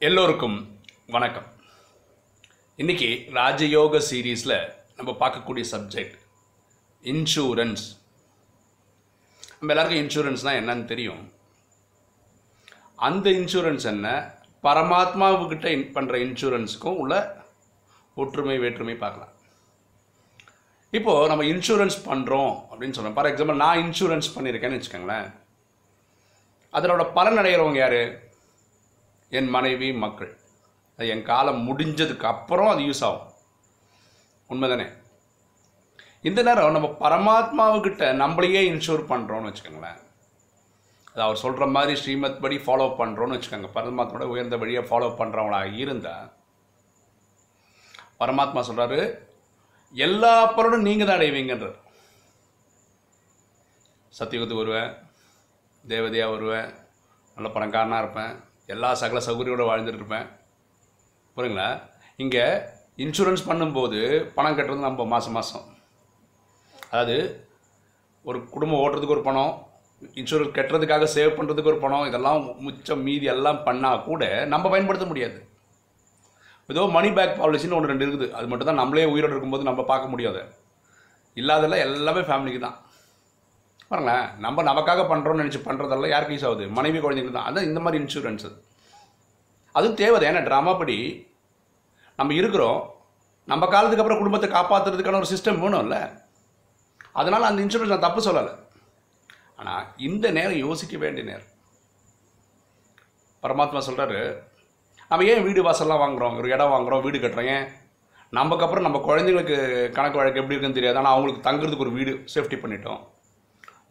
எல்லோருக்கும் வணக்கம். இன்னைக்கு ராஜயோக சீரீஸில் நம்ம பார்க்கக்கூடிய சப்ஜெக்ட் இன்சூரன்ஸ் நம்ம எல்லாருக்கும் இன்சூரன்ஸ்னால் என்னன்னு தெரியும். அந்த இன்சூரன்ஸ் என்ன? பரமாத்மாவுக்கிட்ட பண்ணுற இன்சூரன்ஸுக்கும் உள்ள ஒற்றுமை வேற்றுமை பார்க்கலாம். இப்போது நம்ம இன்சூரன்ஸ் பண்ணுறோம் அப்படின்னு சொல்கிறோம் ஃபார் எக்ஸாம்பிள் நான் இன்சூரன்ஸ் பண்ணியிருக்கேன்னு வச்சுக்கோங்களேன். அதனோட பலன் அடைகிறவங்க யார்? என் மனைவி மக்கள். அது என் காலம் முடிஞ்சதுக்கு அப்புறம் அது யூஸ் ஆகும். உண்மைதானே? இந்த நேரம் நம்ம பரமாத்மாவுக்கிட்ட நம்மளையே இன்ஷூர் பண்ணுறோன்னு வச்சுக்கோங்களேன். அது அவர் சொல்கிற மாதிரி ஸ்ரீமத் படி ஃபாலோ பண்ணுறோன்னு வச்சுக்கோங்க. பரமாத்மாவோட உயர்ந்த வழியை ஃபாலோ பண்ணுறவங்களா இருந்தால் பரமாத்மா சொல்கிறாரு எல்லா பொருளும் நீங்கள் தான் அடைவீங்கன்றார். சத்தியகுத்து வருவேன் தேவதையாக வருவேன் நல்ல பணக்காரனாக இருப்பேன் எல்லா சகல சௌகரியோடு வாழ்ந்துட்டு இருப்பேன் புரியுங்களா? இங்கே இன்சூரன்ஸ் பண்ணும்போது பணம் கட்டுறது நம்ம மாதம் மாதம் அதாவது ஒரு குடும்பம் ஓட்டுறதுக்கு ஒரு பணம் இன்சூரன்ஸ் கட்டுறதுக்காக சேவ் பண்ணுறதுக்கு ஒரு பணம் இதெல்லாம் மிச்சம் மீதி எல்லாம் பண்ணால் கூட நம்ம பயன்படுத்த முடியாது. ஏதோ மணி பேக் பாலிசின்னு ஒன்று ரெண்டு இருக்குது. அது மட்டும் தான் நம்மளே உயிரோடு இருக்கும்போது நம்ம பார்க்க முடியாது இல்லாதெல்லாம் எல்லாமே ஃபேமிலிக்கு தான். பாருங்களேன் நம்ம நமக்காக பண்ணுறோம்னு நினச்சி பண்ணுறதெல்லாம் யாருக்கு யூஸ் ஆகுது? மனைவி குழந்தைங்களுக்கு தான். அதான் இந்த மாதிரி இன்சூரன்ஸ் அது. அதுவும் தேவை ஏன்னா ட்ராமா படி நம்ம இருக்கிறோம். நம்ம காலத்துக்கு அப்புறம் குடும்பத்தை காப்பாற்றுறதுக்கான ஒரு சிஸ்டம் வேணும்ல. அதனால் அந்த இன்சூரன்ஸ் நான் தப்பு சொல்லலை. ஆனால் இந்த நேரம் யோசிக்க வேண்டிய நேரம். பரமாத்மா சொல்கிறாரு நம்ம ஏன் வீடு வாசல்லாம் வாங்குறோம்? ஒரு இடம் வாங்குறோம் வீடு கட்டுறோம் ஏன்? நமக்கப்புறம் நம்ம குழந்தைங்களுக்கு கணக்கு வழக்கு எப்படி இருக்குன்னு தெரியாது. ஆனால் அவங்களுக்கு தங்குறதுக்கு ஒரு வீடு சேஃப்டி பண்ணிட்டோம்.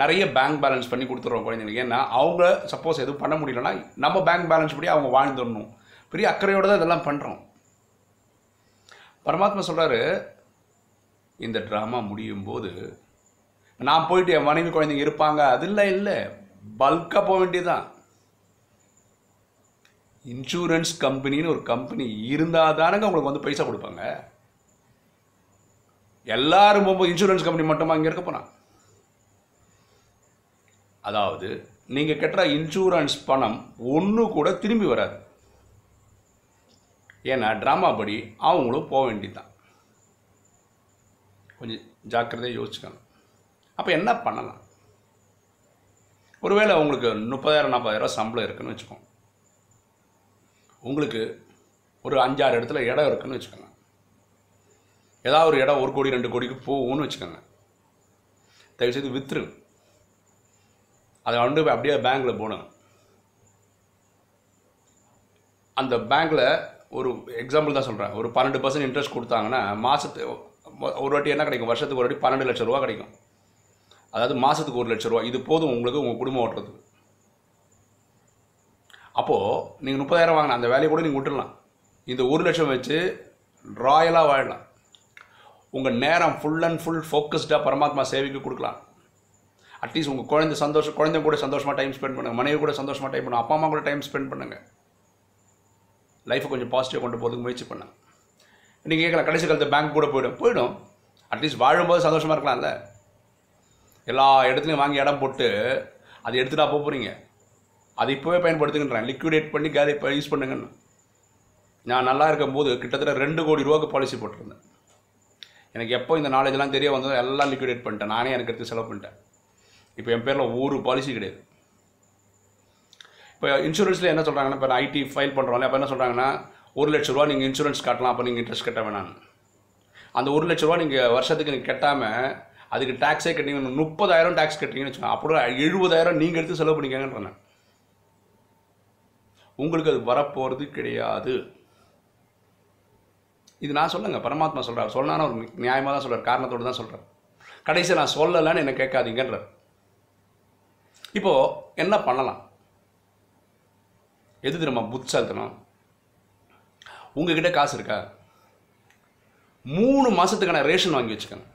நிறைய பேங்க் பேலன்ஸ் பண்ணி கொடுத்துருவோம் குழந்தைங்களுக்கு. ஏன்னா அவங்க சப்போஸ் எதுவும் பண்ண முடியலன்னா நம்ம பேங்க் பேலன்ஸ் படி அவங்க வாழ்ந்துடணும். பெரிய அக்கறையோடு தான் இதெல்லாம் பண்ணுறோம் பரமாத்மா சொல்கிறாரு இந்த ட்ராமா முடியும் போது நான் போயிட்டு என் மனைவி குழந்தைங்க இருப்பாங்க அது இல்லை இல்லை பல்காக போக வேண்டியதுதான். இன்சூரன்ஸ் கம்பெனின்னு ஒரு கம்பெனி இருந்தால் தானங்க உங்களுக்கு வந்து பைசா கொடுப்பாங்க. எல்லாரும் போகும்போது இன்சூரன்ஸ் கம்பெனி மட்டுமா இங்கே இருக்க போனான் அதாவது நீங்கள் கட்டுற இன்சூரன்ஸ் பணம் ஒன்று கூட திரும்பி வராது. ஏன்னா ட்ராமா படி அவங்களும் போக வேண்டியதுதான். கொஞ்சம் ஜாக்கிரதையாக யோசிச்சுக்கணும். அப்போ என்ன பண்ணலாம்? ஒருவேளை உங்களுக்கு முப்பதாயிரம் நாற்பதாயிரம் சம்பளம் இருக்குன்னு வச்சுக்கோங்க. உங்களுக்கு ஒரு அஞ்சாறு இடத்துல இடம் இருக்குன்னு வச்சுக்கோங்க. ஏதாவது ஒரு இடம் ஒரு கோடி ரெண்டு கோடிக்கு போகும்னு வச்சுக்கோங்க. தயவுசெய்து விற்றுருங்க அதை கொண்டு போய் அப்படியே பேங்க்கில் போனேன். அந்த பேங்க்கில் ஒரு எக்ஸாம்பிள் தான் சொல்கிறேன் ஒரு பன்னெண்டு பர்சன்ட் இன்ட்ரெஸ்ட் கொடுத்தாங்கன்னா மாதத்து ஒரு வாட்டி என்ன கிடைக்கும்? வருஷத்துக்கு ஒரு வாட்டி பன்னெண்டு லட்ச ரூபா கிடைக்கும். அதாவது மாதத்துக்கு ஒரு லட்ச ரூபா இது போதும் உங்களுக்கு உங்கள் குடும்பம் ஓட்டுறதுக்கு. அப்போது நீங்கள் முப்பதாயிரம் வாங்கின அந்த வேலையை கூட நீங்கள் விட்டுடலாம் இந்த ஒரு லட்சம் வச்சு ராயலாக வாழலாம். உங்கள் நேரம் ஃபுல் அண்ட் ஃபுல் ஃபோக்கஸ்டாக பரமாத்மா சேவைக்கு கொடுக்கலாம். அட்லீஸ்ட் உங்கள் குழந்தை சந்தோஷம் குழந்தை கூட சந்தோஷமாக டைம் ஸ்பெண்ட் பண்ணுங்கள் மனைவி கூட சந்தோஷமாக டைம் பண்ணுங்கள் அப்பா அம்மா கூட டைம் ஸ்பெண்ட் பண்ணுங்கள் லைஃப்பை கொஞ்சம் பாசிட்டிவாக கொண்டு போகிறதுக்கு முயற்சி பண்ணுங்க. நீங்கள் கேட்கலாம் கடைசி காலத்தில் பேங்க் கூட போயிடும். போயிடும். அட்லீஸ்ட் வாழும்போது சந்தோஷமாக இருக்கலாம்ல. எல்லா இடத்துலையும் வாங்கி இடம் போட்டு அதை எடுத்துகிட்டா போக போகிறீங்க அதை இப்போவே பயன்படுத்துங்கன்றேன். லிக்விடேட் பண்ணி கேரி இப்போ யூஸ் பண்ணுங்கன்னு. நான் நல்லா இருக்கும்போது கிட்டத்தட்ட ரெண்டு கோடி ரூபாய்க்கு பாலிசி போட்டிருந்தேன். எனக்கு எப்போ இந்த நாலேஜ்லாம் தெரிய வந்ததோ எல்லாம் லிக்விடேட் பண்ணிட்டேன். நானே எனக்கு எடுத்து செலவு பண்ணிட்டேன். இப்போ என் பேரில் ஒரு பாலிசி கிடையாது. இப்போ இன்சூரன்ஸில் என்ன சொல்கிறாங்கன்னா இப்போ நான் ஐடி ஃபைல் பண்ணுறோம்ல அப்போ என்ன சொல்கிறாங்கன்னா ஒரு லட்ச ரூபா நீங்கள் இன்சூரன்ஸ் கட்டலாம் அப்போ நீங்கள் இன்ட்ரெஸ்ட் கட்ட வேணாம். அந்த ஒரு லட்ச ரூபா நீங்கள் வருஷத்துக்கு நீங்கள் கட்டாமல் அதுக்கு டேக்ஸே கட்டிங்க முப்பதாயிரம் டேக்ஸ் கட்டிங்கன்னு வச்சுக்கோங்க அப்புறம் எழுபதாயிரம் நீங்கள் எடுத்து செலவு பண்ணிக்கங்கன்றேன் உங்களுக்கு அது வரப்போகிறது கிடையாது. இது நான் சொல்லுங்கள் பரமாத்மா சொல்கிறார் சொன்னான ஒரு நியாயமாக தான் சொல்கிறார் காரணத்தோடு தான் சொல்கிறார் கடைசியில் நான் சொல்லலைன்னு என்னை கேட்காதீங்கன்றார். இப்போது என்ன பண்ணலாம்? எது தெரியுமா? புத்தால்த்தனம் உங்ககிட்ட காசு இருக்கா? மூணு மாதத்துக்கான ரேஷன் வாங்கி வச்சுக்கோங்க.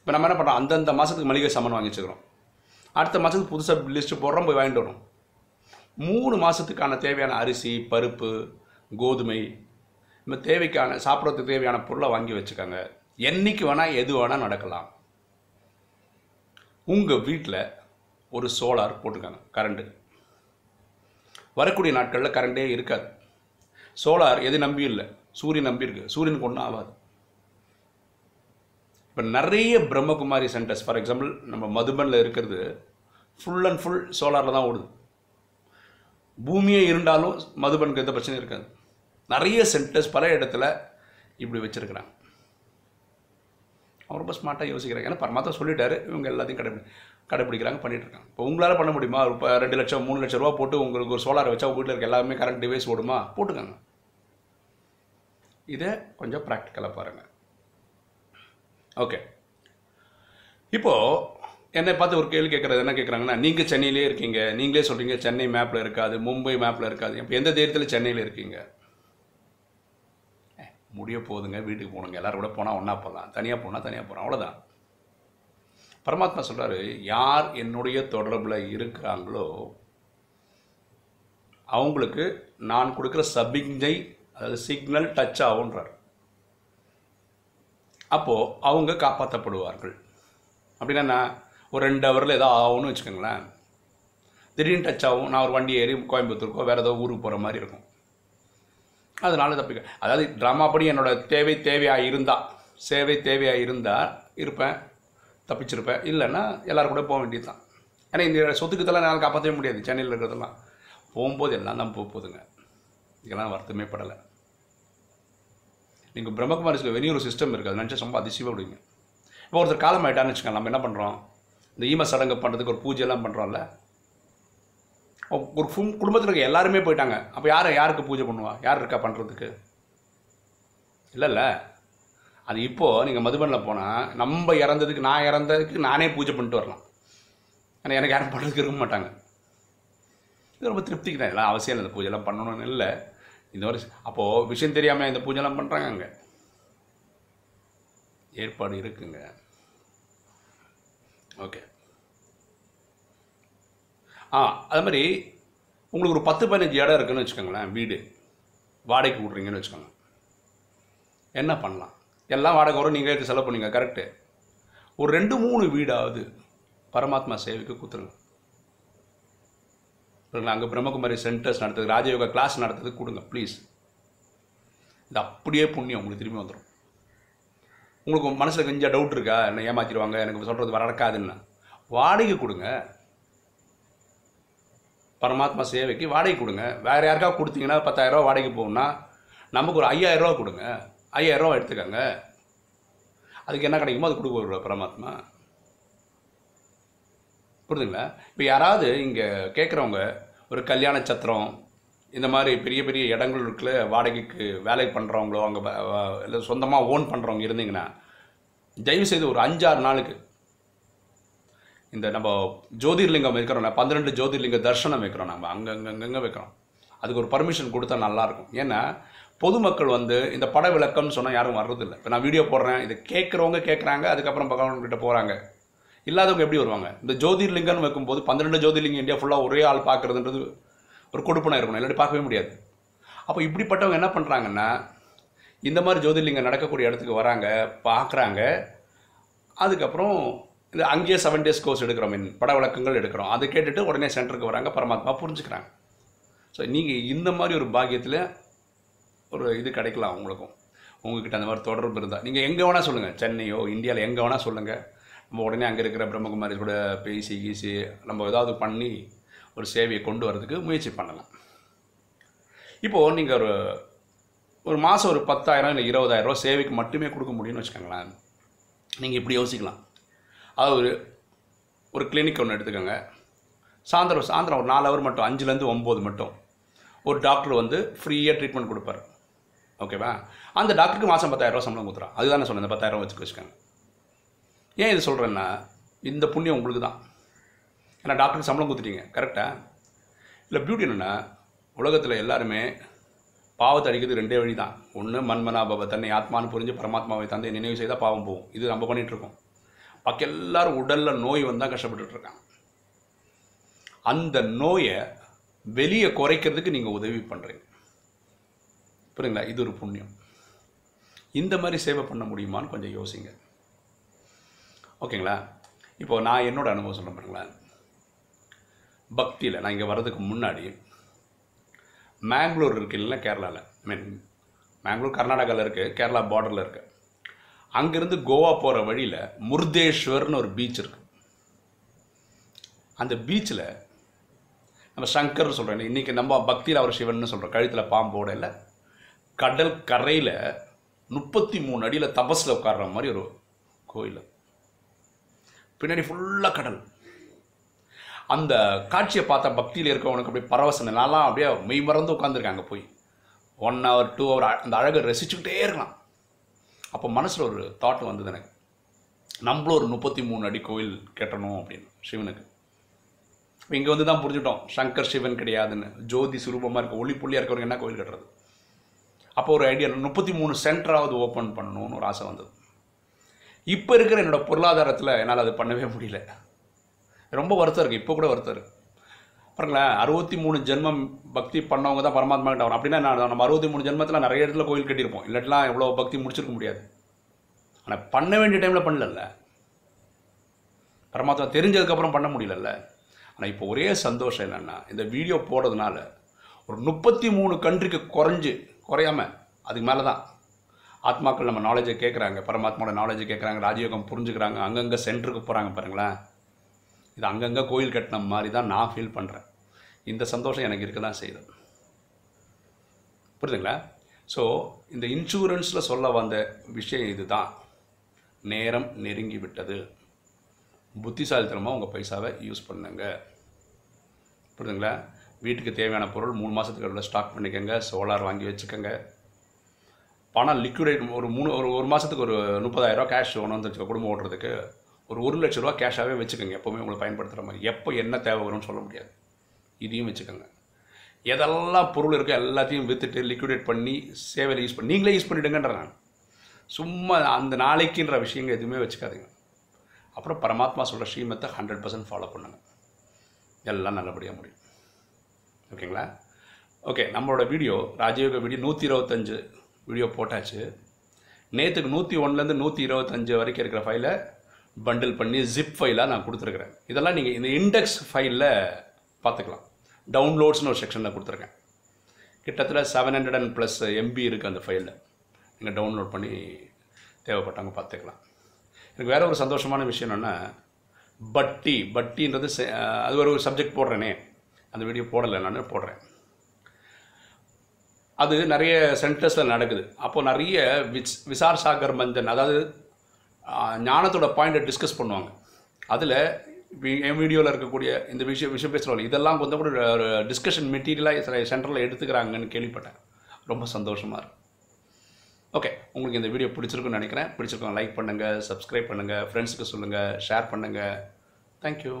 இப்போ நம்ம என்ன பண்ணுறோம் அந்தந்த மாதத்துக்கு மளிகை சாமான் வாங்கி வச்சுக்கிறோம். அடுத்த மாதத்துக்கு புதுசாக லிஸ்ட்டு போடுறோம் போய் வாங்கிட்டு வரோம் மூணு மாதத்துக்கான தேவையான அரிசி பருப்பு கோதுமை இந்த தேவைக்கான சாப்பிட்றதுக்கு தேவையான பொருளை வாங்கி வச்சுக்கோங்க. என்றைக்கு வேணால் எது வேணால் நடக்கலாம். உங்கள் வீட்டில் ஒரு சோலார் போட்டிருக்காங்க கரண்ட்டு வரக்கூடிய நாட்களில் கரண்டே இருக்காது. சோலார் எது நம்பி இல்லை சூரியன் நம்பியிருக்கு சூரியனுக்கு ஒன்றும் ஆகாது. இப்போ நிறைய பிரம்மகுமாரி சென்டர்ஸ் ஃபார் எக்ஸாம்பிள் நம்ம மதுபனில் இருக்கிறது ஃபுல் அண்ட் ஃபுல் சோலாரில் தான் ஓடுது. பூமியே இருந்தாலும் மதுபனுக்கு எந்த பிரச்சனையும் இருக்காது. நிறைய சென்டர்ஸ் பல இடத்துல இப்படி வச்சுருக்கிறாங்க. அவன் ரொம்ப ஸ்மார்ட்டாக யோசிக்கிறாங்க ஏன்னா பரமாத்மா சொல்லிட்டாரு இவங்க எல்லாத்தையும் கடை கடைப்பிடிக்கிறாங்க பண்ணிட்டு இருக்காங்க இப்போ உங்களால் பண்ண முடியுமா? இப்போ ரெண்டு லட்சம் மூணு லட்சம் ரூபா போட்டு உங்களுக்கு ஒரு சோலார் வச்சா வீட்டில் இருக்க எல்லாமே கரண்ட் டிவைஸ் ஓடுமா? போட்டுக்கோங்க. இதை கொஞ்சம் ப்ராக்டிக்கலாக பாருங்கள் ஓகே இப்போது என்னை பார்த்து ஒரு கேள்வி கேட்குறது என்ன கேட்குறாங்கன்னா நீங்கள் சென்னையிலே இருக்கீங்க. நீங்களே சொல்கிறீங்க சென்னை மேப்பில் இருக்காது மும்பை மேப்பில் இருக்காது. இப்போ எந்த தைரியத்தில் சென்னையில் இருக்கீங்க? முடிய போகுதுங்க வீட்டுக்கு போகணுங்க. எல்லாரும் கூட போனால் ஒன்றா போகலாம். தனியாக போனால் தனியாக போகிறோம் அவ்வளோதான் பரமாத்மா சொல்கிறார் யார் என்னுடைய தொடர்பில் இருக்கிறாங்களோ அவங்களுக்கு நான் கொடுக்குற சபிஞ்சை அதாவது சிக்னல் டச் ஆகுன்றார் அப்போது அவங்க காப்பாற்றப்படுவார்கள் அப்படின்னா நான் ஒரு ரெண்டு ஹவரில் ஏதோ ஆகும்னு வச்சுக்கோங்களேன். திடீர்னு டச் ஆகும். நான் ஒரு வண்டி ஏறி கோயம்புத்தூருக்கோ வேறு ஏதோ ஊருக்கு போகிற மாதிரி இருக்கும். அதனால் தப்பிக்க. அதாவது ட்ராமா படி என்னோட தேவை தேவையாக இருந்தால் சேவை தேவையாக இருந்தால் இருப்பேன் தப்பிச்சிருப்பேன். இல்லைன்னா எல்லோரும் கூட போக வேண்டியது தான் ஏன்னா இந்த சொத்துக்கத்தெல்லாம் என்னால் காப்பாற்றவே முடியாது சென்னையில் இருக்கிறதெல்லாம். போகும்போது எல்லாம் தான் போக போகுதுங்க. இதெல்லாம் வருத்தமே படலை. நீங்கள் பிரம்மகுமாரிஸில் ஒரு சிஸ்டம் இருக்குது அது நினச்சா ரொம்ப அதிசயமாக விடுவீங்க. இப்போ ஒருத்தர் காலம் ஆகிட்டான்னு வச்சுக்கோங்க நம்ம என்ன பண்ணுறோம் இந்த ஈம சடங்கு பண்ணுறதுக்கு ஒரு பூஜையெல்லாம் பண்ணுறோம்ல ஒரு ஃபும் குடும்பத்தில் இருக்க எல்லாருமே போயிட்டாங்க. அப்போ யார் யாருக்கு பூஜை பண்ணுவா? யார் இருக்கா பண்ணுறதுக்கு இல்லைல்ல அது இப்போது நீங்கள் மதுபனில் போனால் நம்ம இறந்ததுக்கு நான் இறந்ததுக்கு நானே பூஜை பண்ணிட்டு வரலாம். ஆனால் எனக்கு யாரும் பண்ணுறதுக்கு இருக்க மாட்டாங்க. இது ரொம்ப திருப்திக்கு தான். எல்லாம் அவசியம் இல்லை. இந்த பூஜைலாம் பண்ணணும்னு இல்லை. இந்த மாதிரி அப்போது விஷயம் தெரியாமல் இந்த பூஜைலாம் பண்ணுறாங்க அங்கே. ஏற்பாடு இருக்குங்க. ஓகே. ஆ அது மாதிரி உங்களுக்கு ஒரு பத்து பதினஞ்சு இடம் இருக்குன்னு வச்சுக்கோங்களேன் வீடு. வாடகைக்கு விட்றீங்கன்னு வச்சுக்கோங்க. என்ன பண்ணலாம்? எல்லாம் வாடகை வரும் நீங்கள் எடுத்து செலவு பண்ணீங்க கரெக்டு ஒரு ரெண்டு மூணு வீடாவது பரமாத்மா சேவைக்கு கொடுத்துருங்க. சரிங்களா அங்கே பிரம்மகுமாரி சென்டர்ஸ் நடத்துது ராஜயோகா கிளாஸ் நடத்துறதுக்கு கொடுங்க ப்ளீஸ் இது அப்படியே புண்ணியம் உங்களுக்கு திரும்பி வந்துடும் உங்களுக்கு மனசில் கொஞ்சம் டவுட் இருக்கா? என்ன ஏமாற்றிடுவாங்க எனக்கு சொல்கிறது நடக்காதுன்னு. வாடகை கொடுங்க. பரமாத்மா சேவைக்கு வாடகை கொடுங்க. வேறு யாருக்கா கொடுத்தீங்கன்னா பத்தாயிரரூவா வாடகைக்கு போகணும்னா நமக்கு ஒரு ஐயாயிரரூவா கொடுங்க. ஐயாயிரரூவா எடுத்துக்கோங்க. அதுக்கு என்ன கிடைக்குமோ அது கொடுக்க பரமாத்மா. புரிதுங்களா இப்போ யாராவது இங்கே கேட்குறவங்க ஒரு கல்யாண சத்திரம் இந்த மாதிரி பெரிய பெரிய இடங்கள் இருக்குல்ல வாடகைக்கு வேலை பண்ணுறவங்களோ அங்கே இல்லை சொந்தமாக ஓன் பண்ணுறவங்க இருந்தீங்கன்னா தயவு செய்து ஒரு அஞ்சாறு நாளுக்கு இந்த நம்ம ஜோதிர்லிங்கம் வைக்கிறோம் பன்னிரெண்டு ஜோதிர்லிங்க தர்ஷனம் வைக்கிறோம் நம்ம அங்கங்கங்க வைக்கிறோம். அதுக்கு ஒரு பர்மிஷன் கொடுத்தா நல்லாயிருக்கும். ஏன்னா பொதுமக்கள் வந்து இந்த பட விளக்கம்னு சொன்னால் யாரும் வர்றதில்லை. இப்போ நான் வீடியோ போடுறேன் இதை கேட்குறவங்க கேட்குறாங்க அதுக்கப்புறம் பகவான் கிட்ட போகிறாங்க இல்லாதவங்க எப்படி வருவாங்க? இந்த ஜோதிர்லிங்கம்னு வைக்கும்போது பன்னிரெண்டு ஜோதிர்லிங்கம் இந்தியா ஃபுல்லாக ஒரே ஆள் பார்க்குறதுன்றது ஒரு கொடுப்பனாக இருக்கணும். இல்லாட்டி பார்க்கவே முடியாது. அப்போ இப்படிப்பட்டவங்க என்ன பண்ணுறாங்கன்னா இந்த மாதிரி ஜோதிர்லிங்கம் நடக்கக்கூடிய இடத்துக்கு வராங்க பார்க்குறாங்க. அதுக்கப்புறம் இந்த அங்கேயே செவன் டேஸ் கோர்ஸ் எடுக்கிறோம் மீன் பட விளக்கங்கள் எடுக்கிறோம். அதை கேட்டுட்டு உடனே சென்டருக்கு வராங்க பரமாத்மா புரிஞ்சுக்கிறாங்க. ஸோ நீங்கள் இந்த மாதிரி ஒரு பாக்கியத்தில் ஒரு இது கிடைக்கலாம் உங்களுக்கும். உங்ககிட்ட அந்த மாதிரி தொடர்பு இருந்தால் நீங்கள் எங்கே வேணால் சொல்லுங்கள் சென்னையோ இந்தியாவில் எங்கே வேணால் சொல்லுங்கள் நம்ம உடனே அங்கே இருக்கிற பிரம்மகுமாரி கூட பேசி கீசி நம்ம ஏதாவது பண்ணி ஒரு சேவையை கொண்டு வரதுக்கு முயற்சி பண்ணலாம். இப்போது நீங்கள் ஒரு ஒரு மாதம் ஒரு பத்தாயிரம் இல்லை இருபதாயிரரூவா சேவைக்கு மட்டுமே கொடுக்க முடியும்னு வச்சுக்கோங்களேன். நீங்கள் இப்படி யோசிக்கலாம். அது ஒரு ஒரு கிளினிக் ஒன்று எடுத்துக்கோங்க. சாயந்தரம் சாயந்தரம் ஒரு நாலு ஹவர் மட்டும் அஞ்சுலேருந்து ஒம்பது மட்டும். ஒரு டாக்டர் வந்து ஃப்ரீயாக ட்ரீட்மெண்ட் கொடுப்பாரு. ஓகேவா அந்த டாக்டருக்கு மாதம் பத்தாயிரரூவா சம்பளம் கொடுத்துறான் அதுதான் நான் சொன்னேன் பத்தாயிரரூவா பத்தாயிரம் வச்சுக்க வச்சுக்கோங்க. ஏன் இது சொல்கிறேன்னா இந்த புண்ணியம் உங்களுக்கு தான். ஏன்னா டாக்டருக்கு சம்பளம் கொடுத்துட்டீங்க கரெக்டாக இல்லை பியூட்டி என்னென்னா உலகத்தில் எல்லாருமே பாவத்தை அடிக்கிறது ரெண்டே வழி தான் ஒன்று மன்மனாபவ தன்னை ஆத்மான்னு புரிஞ்சு பரமாத்மாவை தந்தை நினைவு செய்தால் பாவம் போகும். இது நம்ம பண்ணிகிட்ருக்கோம் இருக்கோம். பாக்கி எல்லாரும் உடலில் நோய் வந்தால் கஷ்டப்பட்டுருக்காங்க அந்த நோயை வெளியே குறைக்கிறதுக்கு நீங்கள் உதவி பண்ணுறீங்க புரியுங்களா இது ஒரு புண்ணியம். இந்த மாதிரி சேவை பண்ண முடியுமான்னு கொஞ்சம் யோசிங்க. ஓகேங்களா? இப்போ நான் என்னோடய அனுபவம் சொல்ல பாருங்களேன். பக்தியில் நான் இங்கே வர்றதுக்கு முன்னாடி மேங்களூர் இருக்கு இல்லைன்னா கேரளாவில் மீன் மேங்களூர் கர்நாடகாவில் இருக்குது கேரளா பார்டரில் இருக்குது அங்கேருந்து கோவா போகிற வழியில் முருதேஸ்வர்னு ஒரு பீச் இருக்குது அந்த பீச்சில் நம்ம சங்கர் சொல்கிறோம் இன்றைக்கி நம்ம பக்தியில் அவர் சிவன் சொல்கிறோம் கழுத்தில் பாம்போட இல்லை. கடல் கரையில் முப்பத்தி மூணு அடியில் தபஸில் உட்கார்ற மாதிரி ஒரு கோயில். பின்னாடி ஃபுல்லாக கடல். அந்த காட்சியை பார்த்தா பக்தியில் இருக்கவனுக்கு அப்படியே பரவசம் நான்லாம் அப்படியே மெய் மறந்து உட்காந்துருக்காங்க போய். ஒன் ஹவர் டூ ஹவர் அந்த அழகை ரசிச்சுக்கிட்டே இருக்கலாம். அப்போ மனசில் ஒரு தாட் வந்தது எனக்கு. நம்மளும் ஒரு முப்பத்தி மூணு அடி கோயில் கட்டணும் அப்படின்னு சிவனுக்கு. இங்கே வந்து தான் புரிஞ்சுட்டோம் சங்கர் சிவன் கிடையாதுன்னு. ஜோதி சுரூபமாக இருக்க ஒளி புள்ளியாக இருக்கிறவங்க என்ன கோயில் கட்டுறது? அப்போ ஒரு ஐடியா முப்பத்தி மூணு சென்டராவது ஓப்பன் பண்ணணும்னு ஒரு ஆசை வந்தது. இப்போ இருக்கிற என்னோட பொருளாதாரத்தில் என்னால் அது பண்ணவே முடியல. ரொம்ப வருத்தம் இருக்குது இப்போ கூட வருத்தம் இருக்குது பாருங்களேன் அறுபத்தி மூணு ஜென்மம் பக்தி பண்ணவங்க தான் பரமாத்மா கிட்ட வரும் அப்படின்னா நான் நம்ம அறுபத்தி மூணு ஜென்மத்தில் நிறைய இடத்துல கோயில் கட்டியிருப்போம். இல்லாட்டிலாம் எவ்வளோ பக்தி முடிச்சிருக்க முடியாது. ஆனால் பண்ண வேண்டிய டைமில் பண்ணலல்ல. பரமாத்மா தெரிஞ்சதுக்கப்புறம் பண்ண முடியலல்ல. ஆனால் இப்போ ஒரே சந்தோஷம் என்னென்னா இந்த வீடியோ போடுறதுனால ஒரு முப்பத்தி மூணு கண்ட்ரிக்கு குறைஞ்சு குறையாம அதுக்கு மேலே தான் ஆத்மாக்கள் நம்ம நாலேஜை கேட்குறாங்க பரமாத்மாவோட நாலேஜை கேட்குறாங்க ராஜயோகம் புரிஞ்சுக்கிறாங்க அங்கங்கே சென்டருக்கு போகிறாங்க பாருங்களேன். இது அங்கங்கே கோயில் கட்டின மாதிரி தான் நான் ஃபீல் பண்ணுறேன் இந்த சந்தோஷம் எனக்கு இருக்க தான் செய்யுது. புரியுதுங்களா? ஸோ இந்த இன்சூரன்ஸில் சொல்ல வந்த விஷயம் இதுதான். நேரம் நெருங்கி விட்டது. புத்திசாலித்தனமாக உங்கள் பைசாவை யூஸ் பண்ணுங்க. புரியுதுங்களா? வீட்டுக்கு தேவையான பொருள் மூணு மாதத்துக்கு உள்ள ஸ்டாக் பண்ணிக்கோங்க சோலார் வாங்கி வச்சுக்கோங்க. பணம் லிக்விடேட் ஒரு மூணு ஒரு ஒரு மாதத்துக்கு ஒரு முப்பதாயிரரூவா கேஷ் ஒன்று வந்துச்சு குடும்பம் ஓட்டுறதுக்கு ஒரு ஒரு லட்ச ரூபா கேஷாகவே வச்சுக்கோங்க எப்போவுமே உங்களை பயன்படுத்துகிற மாதிரி. எப்போ என்ன தேவை வரும்னு சொல்ல முடியாது. இதையும் வச்சுக்கோங்க. எதெல்லாம் பொருள் இருக்கோ எல்லாத்தையும் விற்றுட்டு லிக்விடேட் பண்ணி சேவையில் யூஸ் பண்ணி நீங்களே யூஸ் பண்ணிவிடுங்கன்ற நான். சும்மா அந்த நாளைக்குன்ற விஷயங்கள் எதுவுமே வச்சுக்காதீங்க. அப்புறம் பரமாத்மா சொல்கிற ஸ்ரீமத்தை ஹண்ட்ரட் பர்சன்ட் ஃபாலோ பண்ணுங்கள் எல்லாம் நல்லபடியாக முடியும். ஓகேங்களா? ஓகே நம்மளோட வீடியோ ராஜயோக வீடியோ நூற்றி இருபத்தஞ்சு வீடியோ போட்டாச்சு. நேற்றுக்கு நூற்றி ஒன்றுலேருந்து நூற்றி இருபத்தஞ்சு வரைக்கும் இருக்கிற ஃபைலை பண்டில் பண்ணி ஜிப் ஃபைலாக நான் கொடுத்துருக்குறேன். இதெல்லாம் நீங்கள் இந்த இண்டெக்ஸ் ஃபைலில் பார்த்துக்கலாம். டவுன்லோட்ஸ்னு ஒரு செக்ஷனில் கொடுத்துருக்கேன். கிட்டத்தட்ட seven hundred and plus MB இருக்குது அந்த ஃபைலில் நீங்கள் டவுன்லோட் பண்ணி தேவைப்பட்டவங்க பார்த்துக்கலாம். எனக்கு வேற ஒரு சந்தோஷமான விஷயம் என்னென்னா பட்டி பட்டின்றது செ- அது ஒரு சப்ஜெக்ட் போடுறேனே. அந்த வீடியோ போடலை நான் போடுறேன். அது நிறைய சென்டர்ஸில் நடக்குது. அப்போது நிறைய விச் விசார் சாகர் மந்தன் அதாவது ஞானத்தோட பாயிண்ட்டை டிஸ்கஸ் பண்ணுவாங்க. அதில் என் வீடியோவில் இருக்கக்கூடிய இந்த விஷயம் விஷயம் பேசுகிறோம் இதெல்லாம் கொஞ்சம் கூட ஒரு டிஸ்கஷன் மெட்டீரியலாக சில சென்டரில் எடுத்துக்கிறாங்கன்னு கேள்விப்பட்டேன். ரொம்ப சந்தோஷமாக இருக்கும் ஓகே உங்களுக்கு இந்த வீடியோ பிடிச்சிருக்குன்னு நினைக்கிறேன். பிடிச்சிருக்கோம் லைக் பண்ணுங்கள் சப்ஸ்கிரைப் பண்ணுங்கள் ஃப்ரெண்ட்ஸுக்கு சொல்லுங்கள் ஷேர் பண்ணுங்கள் தேங்க்யூ